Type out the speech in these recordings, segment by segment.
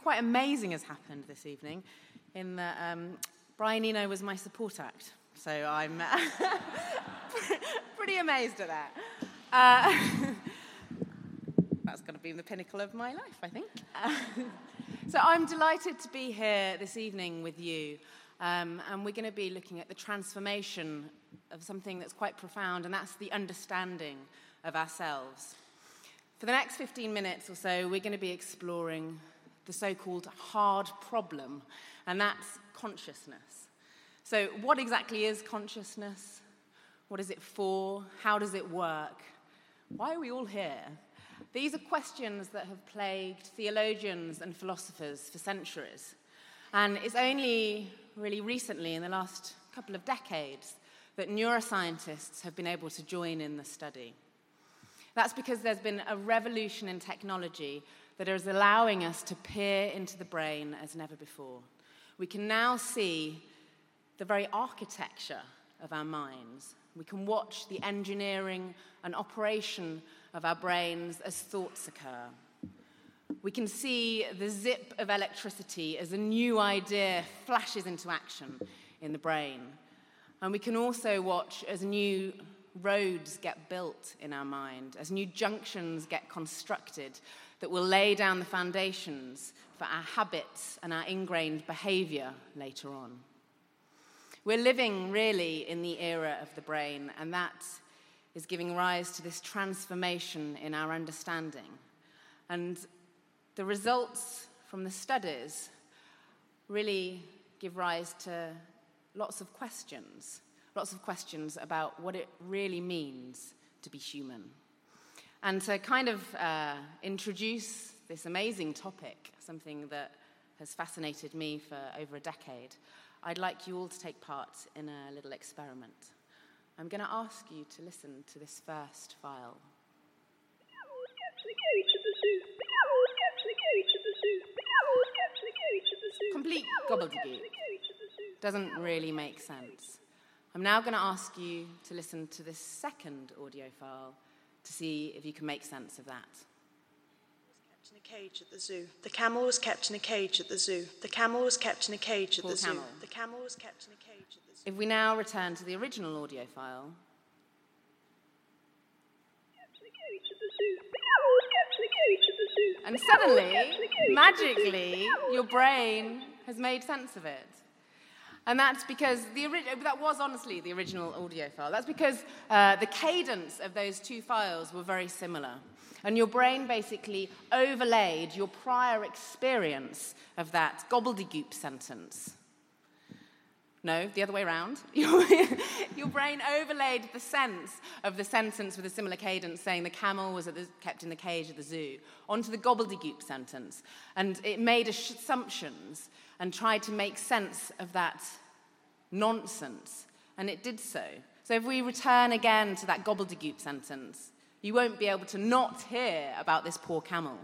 Quite amazing has happened this evening in that um, Brian Eno was my support act. So I'm pretty amazed at that. Uh, that's going to be the pinnacle of my life, I think. Uh, so I'm delighted to be here this evening with you. Um, and we're going to be looking at the transformation of something that's quite profound, and that's the understanding of ourselves. For the next 15 minutes or so, we're going to be exploring the so called hard problem, and that's consciousness. So, what exactly is consciousness? What is it for? How does it work? Why are we all here? These are questions that have plagued theologians and philosophers for centuries. And it's only really recently, in the last couple of decades, that neuroscientists have been able to join in the study. That's because there's been a revolution in technology that is allowing us to peer into the brain as never before. We can now see the very architecture of our minds. We can watch the engineering and operation of our brains as thoughts occur. We can see the zip of electricity as a new idea flashes into action in the brain. And we can also watch as new roads get built in our mind, as new junctions get constructed that will lay down the foundations for our habits and our ingrained behavior later on. We're living really in the era of the brain, and that is giving rise to this transformation in our understanding. And the results from the studies really give rise to lots of questions, lots of questions about what it really means to be human. And to kind of uh, introduce this amazing topic, something that has fascinated me for over a decade, I'd like you all to take part in a little experiment. I'm going to ask you to listen to this first file. Complete gobbledygook. Doesn't really make sense. I'm now going to ask you to listen to this second audio file to see if you can make sense of that. In a cage at the zoo. The camel was kept in a cage at the zoo. The camel was kept in a cage at Poor the zoo. camel. The camel was kept in a cage at the zoo. If we now return to the original audio file, and suddenly, magically, your brain has made sense of it. And that's because the ori- that was honestly the original audio file. That's because uh, the cadence of those two files were very similar. And your brain basically overlaid your prior experience of that gobbledygook sentence. No, the other way around. Your, brain overlaid the sense of the sentence with a similar cadence saying the camel was the, kept in the cage at the zoo onto the gobbledygook sentence. And it made assumptions and tried to make sense of that nonsense. And it did so. So if we return again to that gobbledygook sentence, you won't be able to not hear about this poor camel.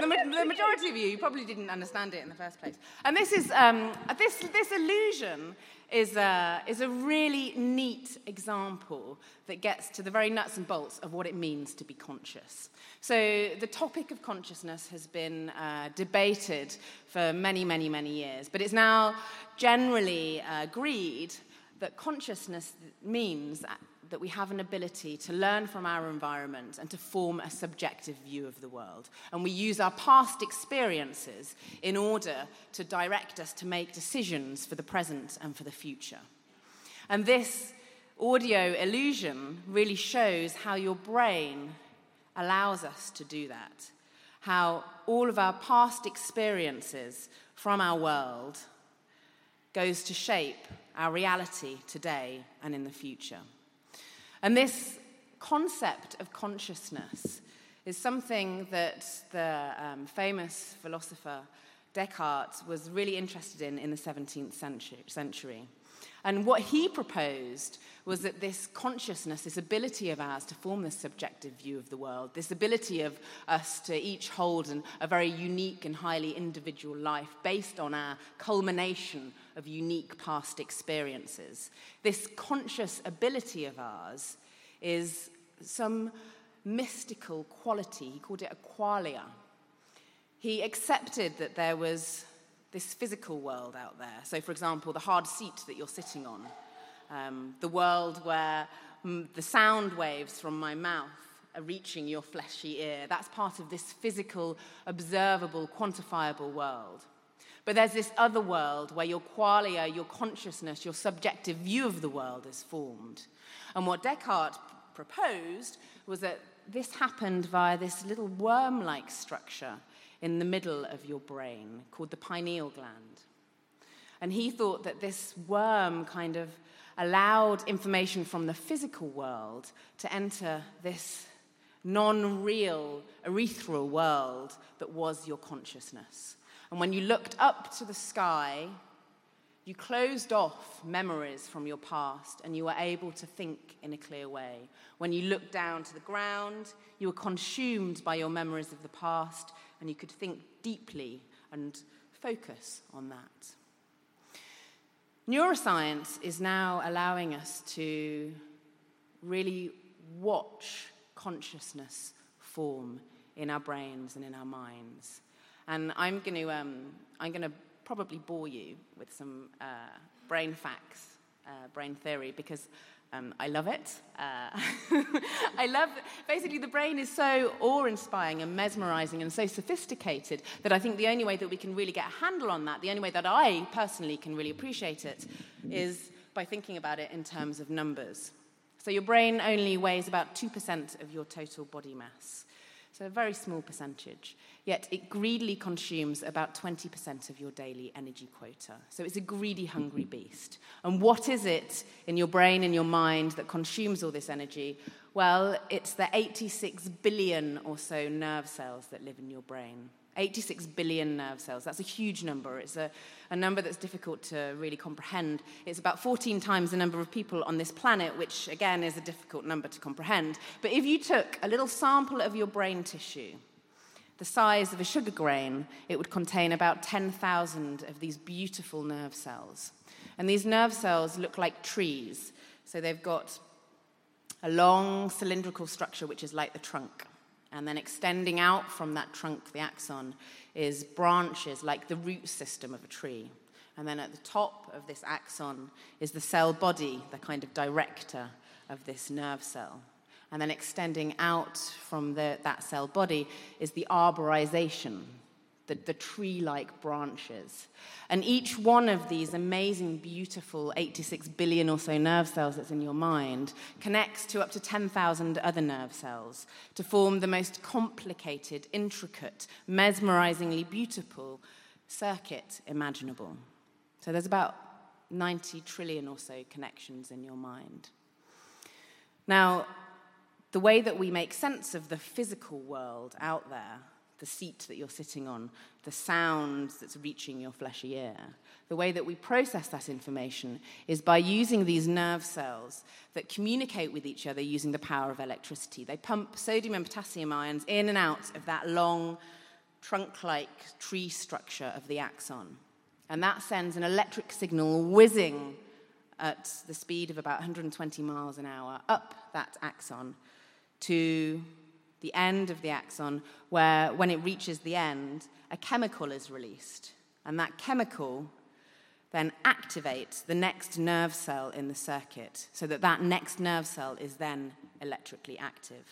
The, the majority of you, you probably didn't understand it in the first place. And this is um, this this illusion is a, is a really neat example that gets to the very nuts and bolts of what it means to be conscious. So the topic of consciousness has been uh, debated for many, many, many years, but it's now generally agreed that consciousness means that we have an ability to learn from our environment and to form a subjective view of the world. And we use our past experiences in order to direct us to make decisions for the present and for the future. And this audio illusion really shows how your brain allows us to do that. How all of our past experiences from our world goes to shape our reality today and in the future. And this concept of consciousness is something that the um, famous philosopher Descartes was really interested in in the 17th century. And what he proposed was that this consciousness, this ability of ours to form this subjective view of the world, this ability of us to each hold an, a very unique and highly individual life based on our culmination of unique past experiences, this conscious ability of ours is some mystical quality. He called it a qualia. He accepted that there was this physical world out there. So, for example, the hard seat that you're sitting on, um, the world where mm, the sound waves from my mouth are reaching your fleshy ear. That's part of this physical, observable, quantifiable world. But there's this other world where your qualia, your consciousness, your subjective view of the world is formed. And what Descartes proposed was that this happened via this little worm like structure in the middle of your brain called the pineal gland. And he thought that this worm kind of allowed information from the physical world to enter this non real, ethereal world that was your consciousness. And when you looked up to the sky, you closed off memories from your past and you were able to think in a clear way. When you looked down to the ground, you were consumed by your memories of the past and you could think deeply and focus on that. Neuroscience is now allowing us to really watch consciousness form in our brains and in our minds. And I'm going to, um, I'm going to probably bore you with some uh, brain facts, uh, brain theory, because um, I love it. Uh, I love, basically, the brain is so awe inspiring and mesmerizing and so sophisticated that I think the only way that we can really get a handle on that, the only way that I personally can really appreciate it, is by thinking about it in terms of numbers. So your brain only weighs about 2% of your total body mass. So a very small percentage. Yet it greedily consumes about 20% of your daily energy quota. So it's a greedy, hungry mm-hmm. beast. And what is it in your brain, in your mind, that consumes all this energy? Well, it's the 86 billion or so nerve cells that live in your brain. 86 billion nerve cells. That's a huge number. It's a, a number that's difficult to really comprehend. It's about 14 times the number of people on this planet, which again is a difficult number to comprehend. But if you took a little sample of your brain tissue, the size of a sugar grain, it would contain about 10,000 of these beautiful nerve cells. And these nerve cells look like trees. So they've got a long cylindrical structure, which is like the trunk. And then extending out from that trunk, the axon, is branches like the root system of a tree. And then at the top of this axon is the cell body, the kind of director of this nerve cell. And then extending out from the, that cell body is the arborization, the, the tree like branches. And each one of these amazing, beautiful 86 billion or so nerve cells that's in your mind connects to up to 10,000 other nerve cells to form the most complicated, intricate, mesmerizingly beautiful circuit imaginable. So there's about 90 trillion or so connections in your mind. Now, the way that we make sense of the physical world out there the seat that you're sitting on, the sounds that's reaching your fleshy ear. The way that we process that information is by using these nerve cells that communicate with each other using the power of electricity. They pump sodium and potassium ions in and out of that long, trunk like tree structure of the axon. And that sends an electric signal whizzing at the speed of about 120 miles an hour up that axon to the end of the axon, where when it reaches the end, a chemical is released. And that chemical then activates the next nerve cell in the circuit so that that next nerve cell is then electrically active.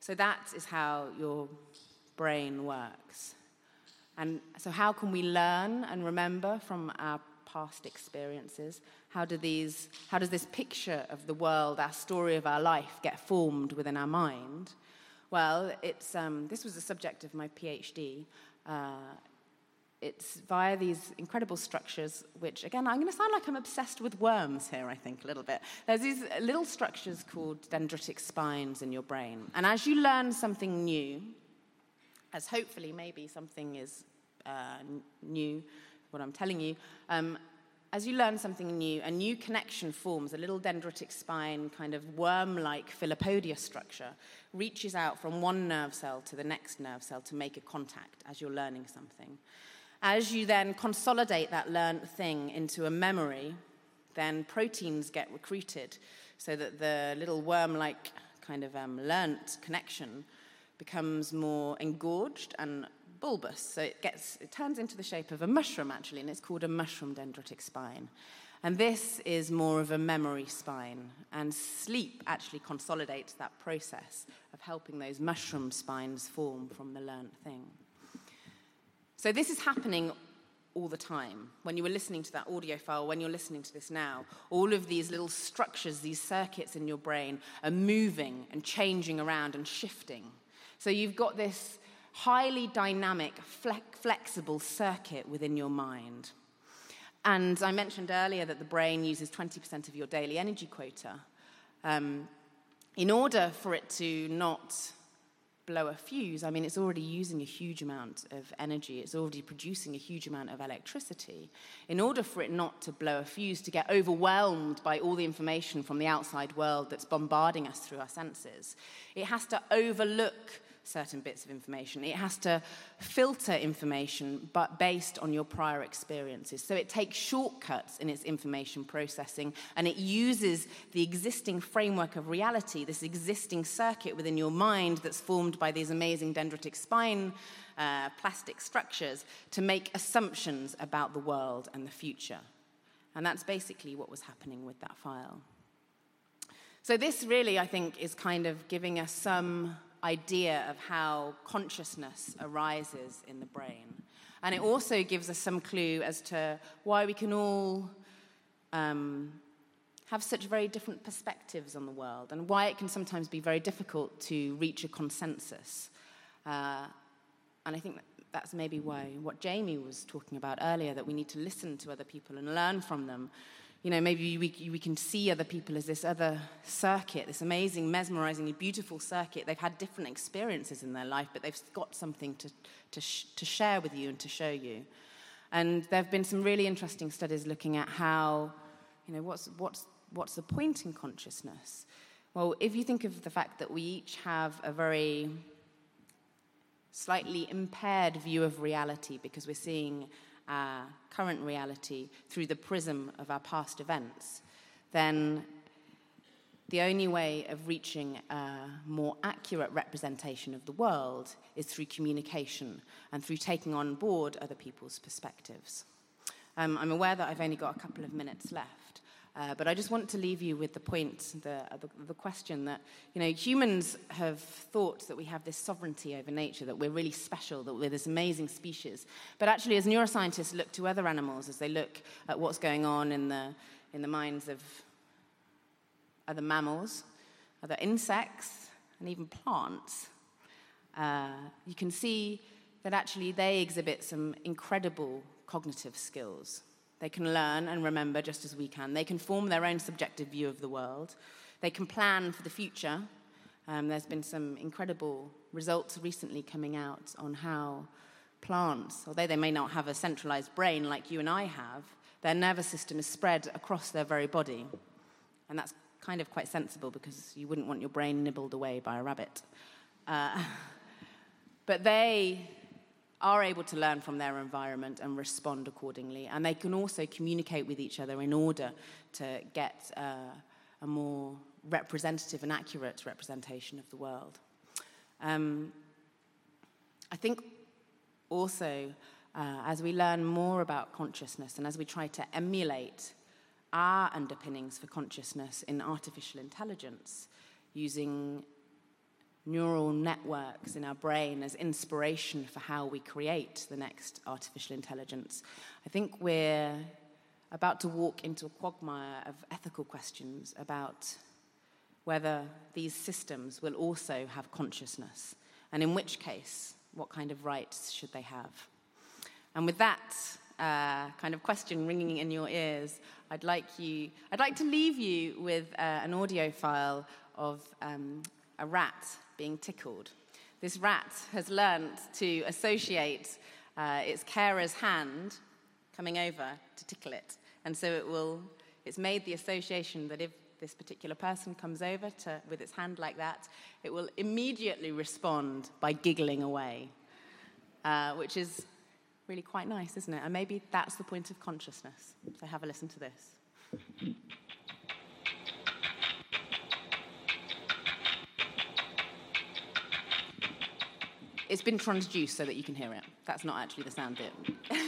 So that is how your brain works. And so, how can we learn and remember from our past experiences? How, do these, how does this picture of the world, our story of our life, get formed within our mind? Well, it's, um, this was the subject of my PhD. Uh, it's via these incredible structures, which, again, I'm going to sound like I'm obsessed with worms here, I think, a little bit. There's these little structures called dendritic spines in your brain. And as you learn something new, as hopefully maybe something is uh, new what I'm telling you, um, as you learn something new, a new connection forms, a little dendritic spine, kind of worm like filopodia structure, reaches out from one nerve cell to the next nerve cell to make a contact as you're learning something. As you then consolidate that learned thing into a memory, then proteins get recruited so that the little worm like kind of um, learnt connection becomes more engorged and bulbous. So it, gets, it turns into the shape of a mushroom, actually, and it's called a mushroom dendritic spine. And this is more of a memory spine. And sleep actually consolidates that process of helping those mushroom spines form from the learnt thing. So this is happening all the time. When you were listening to that audio file, when you're listening to this now, all of these little structures, these circuits in your brain are moving and changing around and shifting. So you've got this highly dynamic, flexible circuit within your mind. And I mentioned earlier that the brain uses 20% of your daily energy quota. Um, in order for it to not blow a fuse, I mean, it's already using a huge amount of energy, it's already producing a huge amount of electricity. In order for it not to blow a fuse, to get overwhelmed by all the information from the outside world that's bombarding us through our senses, it has to overlook certain bits of information. It has to filter information, but based on your prior experiences. So it takes shortcuts in its information processing and it uses the existing framework of reality, this existing circuit within your mind that's formed by these amazing dendritic spine uh, plastic structures to make assumptions about the world and the future. And that's basically what was happening with that file. So, this really, I think, is kind of giving us some idea of how consciousness arises in the brain. And it also gives us some clue as to why we can all um, have such very different perspectives on the world and why it can sometimes be very difficult to reach a consensus. Uh, and I think that that's maybe why what Jamie was talking about earlier that we need to listen to other people and learn from them you know, maybe we, we can see other people as this other circuit, this amazing, mesmerizingly beautiful circuit. They've had different experiences in their life, but they've got something to, to, sh- to share with you and to show you. And there have been some really interesting studies looking at how, you know, what's, what's, what's the point in consciousness? Well, if you think of the fact that we each have a very slightly impaired view of reality because we're seeing our current reality through the prism of our past events, then the only way of reaching a more accurate representation of the world is through communication and through taking on board other people's perspectives. Um, I'm aware that I've only got a couple of minutes left. Uh, but I just want to leave you with the point, the, the, the, question that, you know, humans have thought that we have this sovereignty over nature, that we're really special, that we're this amazing species. But actually, as neuroscientists look to other animals, as they look at what's going on in the, in the minds of other mammals, other insects, and even plants, uh, you can see that actually they exhibit some incredible cognitive skills. They can learn and remember just as we can. They can form their own subjective view of the world. They can plan for the future. Um, there's been some incredible results recently coming out on how plants, although they may not have a centralized brain like you and I have, their nervous system is spread across their very body. And that's kind of quite sensible because you wouldn't want your brain nibbled away by a rabbit. Uh, but they are able to learn from their environment and respond accordingly. And they can also communicate with each other in order to get uh, a more representative and accurate representation of the world. Um, I think also, uh, as we learn more about consciousness and as we try to emulate our underpinnings for consciousness in artificial intelligence using neural networks in our brain as inspiration for how we create the next artificial intelligence. I think we're about to walk into a quagmire of ethical questions about whether these systems will also have consciousness, and in which case, what kind of rights should they have? And with that uh, kind of question ringing in your ears, I'd like you, I'd like to leave you with uh, an audio file of um, a rat being tickled. This rat has learnt to associate uh, its carer's hand coming over to tickle it. And so it will, it's made the association that if this particular person comes over to, with its hand like that, it will immediately respond by giggling away, uh, which is really quite nice, isn't it? And maybe that's the point of consciousness. So have a listen to this. It's been transduced so that you can hear it. That's not actually the sound bit.